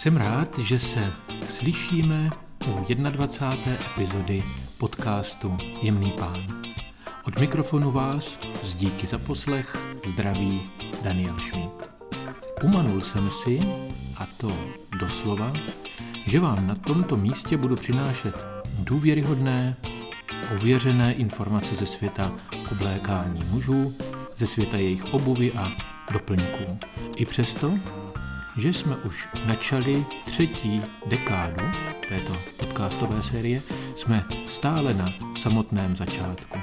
Jsem rád, že se slyšíme u 21. epizody podcastu Jemný pán. Od mikrofonu vás z díky za poslech zdraví Daniel Šmík. Umanul jsem si, a to doslova, že vám na tomto místě budu přinášet důvěryhodné, ověřené informace ze světa oblékání mužů, ze světa jejich obuvy a doplňků. I přesto, že jsme už načali třetí dekádu této podcastové série, jsme stále na samotném začátku.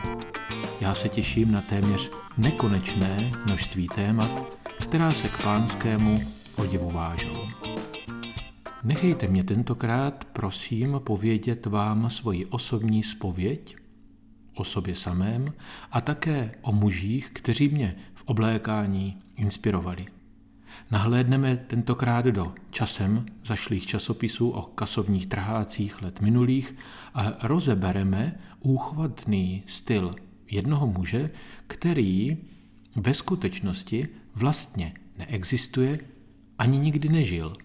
Já se těším na téměř nekonečné množství témat, která se k pánskému oděvu vážou. Nechejte mě tentokrát, prosím, povědět vám svoji osobní spověď o sobě samém a také o mužích, kteří mě v oblékání inspirovali. Nahlédneme tentokrát do časem zašlých časopisů o kasovních trhácích let minulých a rozebereme úchvatný styl jednoho muže, který ve skutečnosti vlastně neexistuje ani nikdy nežil.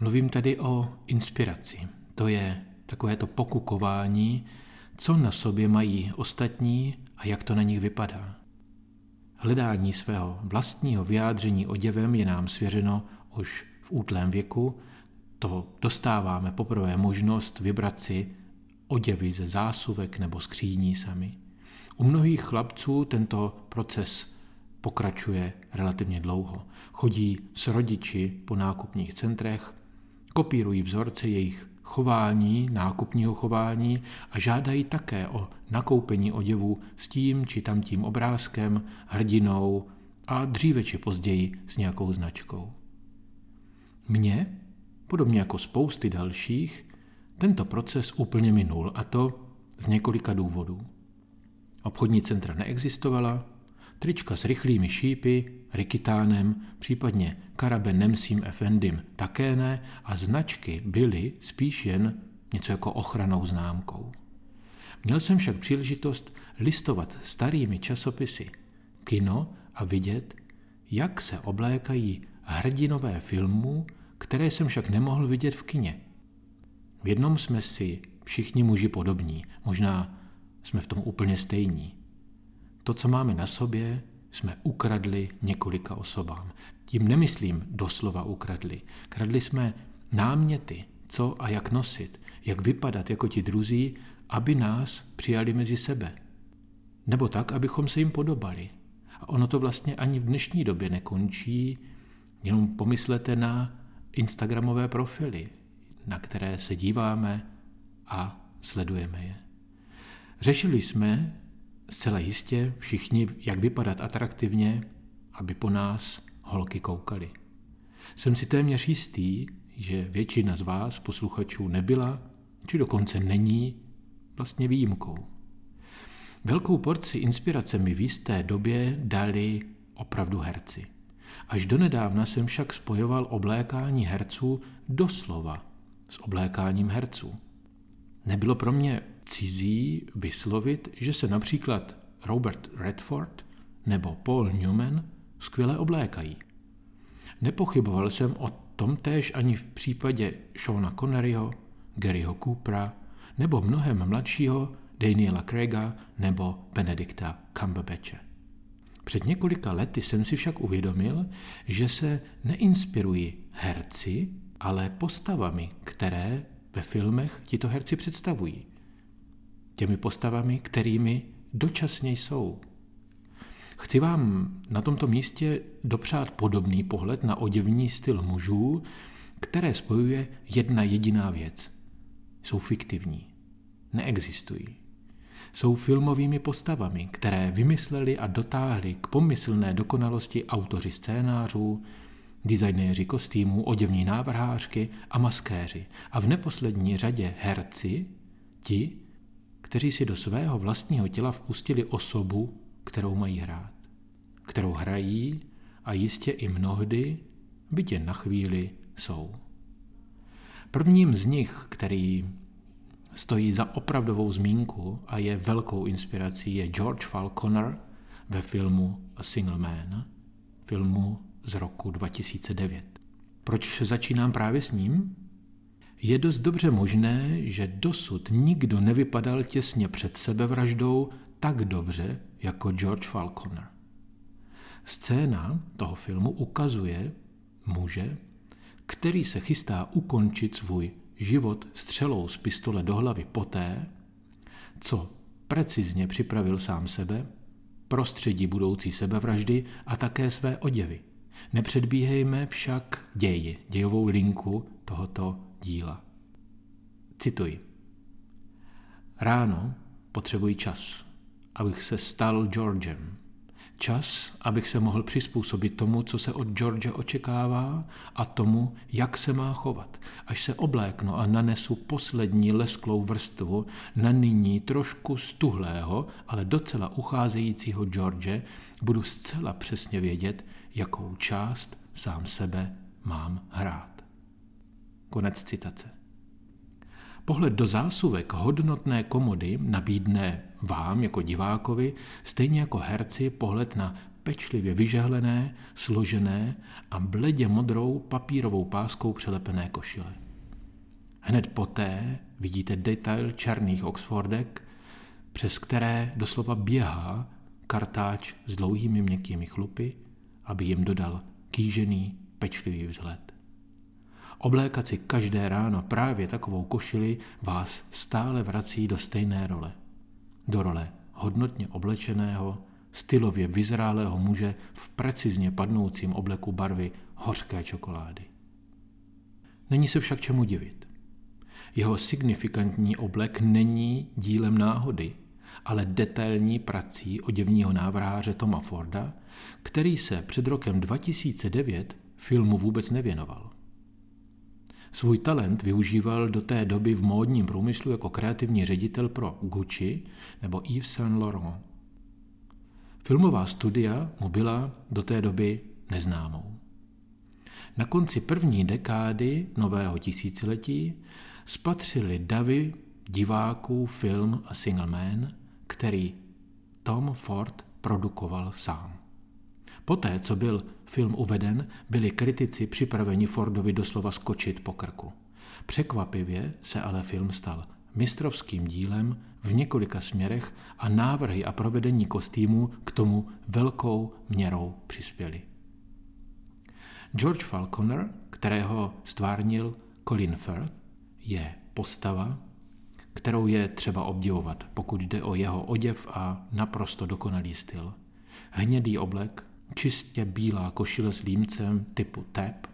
Mluvím tady o inspiraci. To je takové to pokukování, co na sobě mají ostatní a jak to na nich vypadá. Hledání svého vlastního vyjádření oděvem je nám svěřeno už v útlém věku. To dostáváme poprvé možnost vybrat si oděvy ze zásuvek nebo skříní sami. U mnohých chlapců tento proces pokračuje relativně dlouho. Chodí s rodiči po nákupních centrech, kopírují vzorce jejich chování, nákupního chování a žádají také o nakoupení oděvu s tím či tamtím obrázkem, hrdinou a dříve či později s nějakou značkou. Mně, podobně jako spousty dalších, tento proces úplně minul a to z několika důvodů. Obchodní centra neexistovala, trička s rychlými šípy, rikitánem, případně Karabe Nemsím Efendim také ne a značky byly spíš jen něco jako ochranou známkou. Měl jsem však příležitost listovat starými časopisy kino a vidět, jak se oblékají hrdinové filmů, které jsem však nemohl vidět v kině. V jednom jsme si všichni muži podobní, možná jsme v tom úplně stejní. To, co máme na sobě, jsme ukradli několika osobám. Tím nemyslím doslova ukradli. Kradli jsme náměty, co a jak nosit, jak vypadat jako ti druzí, aby nás přijali mezi sebe. Nebo tak, abychom se jim podobali. A ono to vlastně ani v dnešní době nekončí, jenom pomyslete na Instagramové profily, na které se díváme a sledujeme je. Řešili jsme zcela jistě všichni, jak vypadat atraktivně, aby po nás holky koukaly. Jsem si téměř jistý, že většina z vás, posluchačů, nebyla, či dokonce není vlastně výjimkou. Velkou porci inspirace mi v jisté době dali opravdu herci. Až donedávna jsem však spojoval oblékání herců doslova s oblékáním herců. Nebylo pro mě cizí vyslovit, že se například Robert Redford nebo Paul Newman skvěle oblékají. Nepochyboval jsem o tom též ani v případě Shona Conneryho, Garyho Coopera nebo mnohem mladšího Daniela Craiga nebo Benedikta Cumberbatche. Před několika lety jsem si však uvědomil, že se neinspiruji herci, ale postavami, které ve filmech tito herci představují těmi postavami, kterými dočasně jsou. Chci vám na tomto místě dopřát podobný pohled na oděvní styl mužů, které spojuje jedna jediná věc. Jsou fiktivní. Neexistují. Jsou filmovými postavami, které vymysleli a dotáhli k pomyslné dokonalosti autoři scénářů, designéři kostýmů, oděvní návrhářky a maskéři a v neposlední řadě herci, ti, kteří si do svého vlastního těla vpustili osobu, kterou mají hrát, kterou hrají a jistě i mnohdy, bytě na chvíli, jsou. Prvním z nich, který stojí za opravdovou zmínku a je velkou inspirací, je George Falconer ve filmu A Single Man, filmu z roku 2009. Proč začínám právě s ním? Je dost dobře možné, že dosud nikdo nevypadal těsně před sebevraždou tak dobře jako George Falconer. Scéna toho filmu ukazuje muže, který se chystá ukončit svůj život střelou z pistole do hlavy poté, co precizně připravil sám sebe, prostředí budoucí sebevraždy a také své oděvy. Nepředbíhejme však ději, dějovou linku tohoto díla. Cituji. Ráno potřebuji čas, abych se stal Georgem. Čas, abych se mohl přizpůsobit tomu, co se od George očekává a tomu, jak se má chovat. Až se obléknu a nanesu poslední lesklou vrstvu na nyní trošku stuhlého, ale docela ucházejícího George, budu zcela přesně vědět, jakou část sám sebe mám hrát. Konec citace. Pohled do zásuvek hodnotné komody nabídne vám jako divákovi, stejně jako herci, pohled na pečlivě vyžehlené, složené a bledě modrou papírovou páskou přelepené košile. Hned poté vidíte detail černých Oxfordek, přes které doslova běhá kartáč s dlouhými měkkými chlupy, aby jim dodal kýžený, pečlivý vzhled. Oblékat si každé ráno právě takovou košili vás stále vrací do stejné role. Do role hodnotně oblečeného, stylově vyzrálého muže v precizně padnoucím obleku barvy hořké čokolády. Není se však čemu divit. Jeho signifikantní oblek není dílem náhody, ale detailní prací oděvního návrháře Toma Forda, který se před rokem 2009 filmu vůbec nevěnoval. Svůj talent využíval do té doby v módním průmyslu jako kreativní ředitel pro Gucci nebo Yves Saint Laurent. Filmová studia mu byla do té doby neznámou. Na konci první dekády nového tisíciletí spatřili davy diváků film A Single Man, který Tom Ford produkoval sám. Poté, co byl film uveden, byli kritici připraveni Fordovi doslova skočit po krku. Překvapivě se ale film stal mistrovským dílem v několika směrech a návrhy a provedení kostýmů k tomu velkou měrou přispěli. George Falconer, kterého stvárnil Colin Firth, je postava, kterou je třeba obdivovat, pokud jde o jeho oděv a naprosto dokonalý styl. Hnědý oblek, čistě bílá košile s límcem typu tep,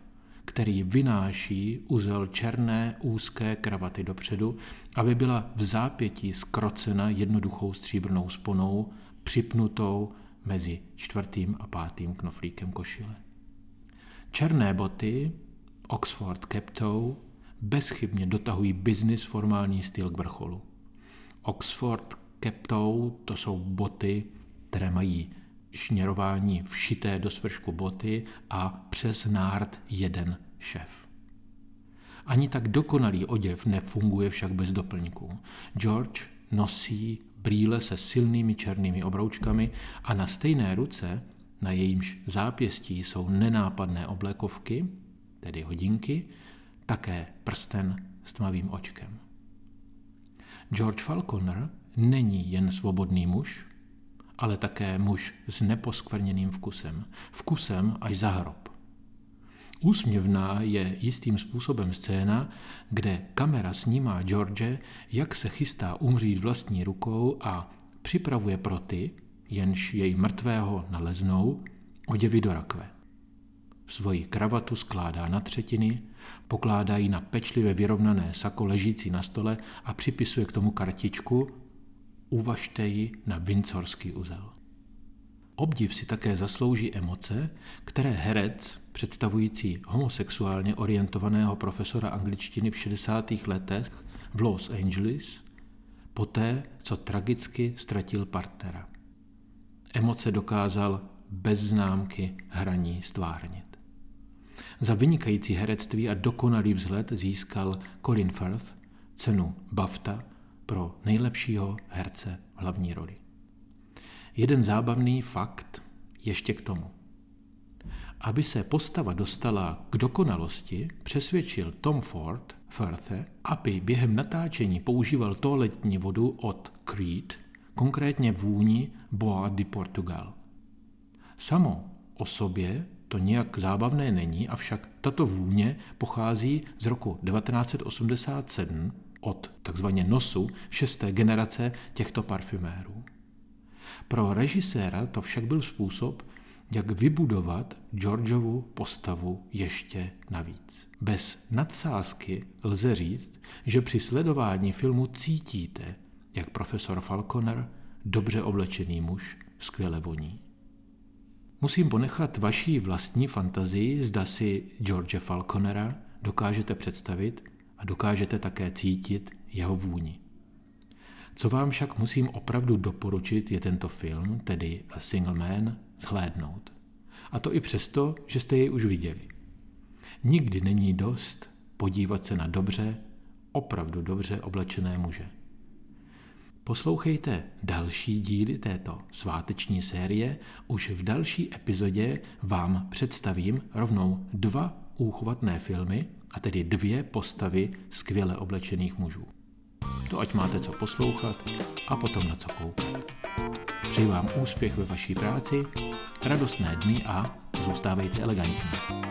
který vynáší uzel černé úzké kravaty dopředu, aby byla v zápětí skrocena jednoduchou stříbrnou sponou, připnutou mezi čtvrtým a pátým knoflíkem košile. Černé boty, Oxford Captou, bezchybně dotahují business formální styl k vrcholu. Oxford Captou to jsou boty, které mají šněrování všité do svršku boty a přes nárt jeden šef. Ani tak dokonalý oděv nefunguje však bez doplňků. George nosí brýle se silnými černými obroučkami a na stejné ruce, na jejímž zápěstí jsou nenápadné oblekovky, tedy hodinky, také prsten s tmavým očkem. George Falconer není jen svobodný muž, ale také muž s neposkvrněným vkusem, vkusem až za hrob. Úsměvná je jistým způsobem scéna, kde kamera snímá George, jak se chystá umřít vlastní rukou a připravuje pro ty, jenž jej mrtvého naleznou, oděvy do rakve. Svoji kravatu skládá na třetiny, pokládá ji na pečlivě vyrovnané sako ležící na stole a připisuje k tomu kartičku, uvažte ji na Windsorský uzel. Obdiv si také zaslouží emoce, které herec, představující homosexuálně orientovaného profesora angličtiny v 60. letech v Los Angeles, poté, co tragicky ztratil partnera. Emoce dokázal bez známky hraní stvárnit. Za vynikající herectví a dokonalý vzhled získal Colin Firth cenu BAFTA pro nejlepšího herce v hlavní roli. Jeden zábavný fakt ještě k tomu. Aby se postava dostala k dokonalosti, přesvědčil Tom Ford Firthe, aby během natáčení používal toaletní vodu od Creed, konkrétně vůni Boa de Portugal. Samo o sobě to nějak zábavné není, avšak tato vůně pochází z roku 1987 od takzvaně nosu šesté generace těchto parfumérů. Pro režiséra to však byl způsob, jak vybudovat Georgeovu postavu ještě navíc. Bez nadsázky lze říct, že při sledování filmu cítíte, jak profesor Falconer, dobře oblečený muž, skvěle voní. Musím ponechat vaší vlastní fantazii, zda si George Falconera dokážete představit a dokážete také cítit jeho vůni. Co vám však musím opravdu doporučit, je tento film, tedy A Single Man, zhlédnout. A to i přesto, že jste jej už viděli. Nikdy není dost podívat se na dobře, opravdu dobře oblečené muže. Poslouchejte další díly této sváteční série. Už v další epizodě vám představím rovnou dva úchvatné filmy, a tedy dvě postavy skvěle oblečených mužů. To ať máte co poslouchat a potom na co koukat. Přeji vám úspěch ve vaší práci, radostné dny a zůstávejte elegantní.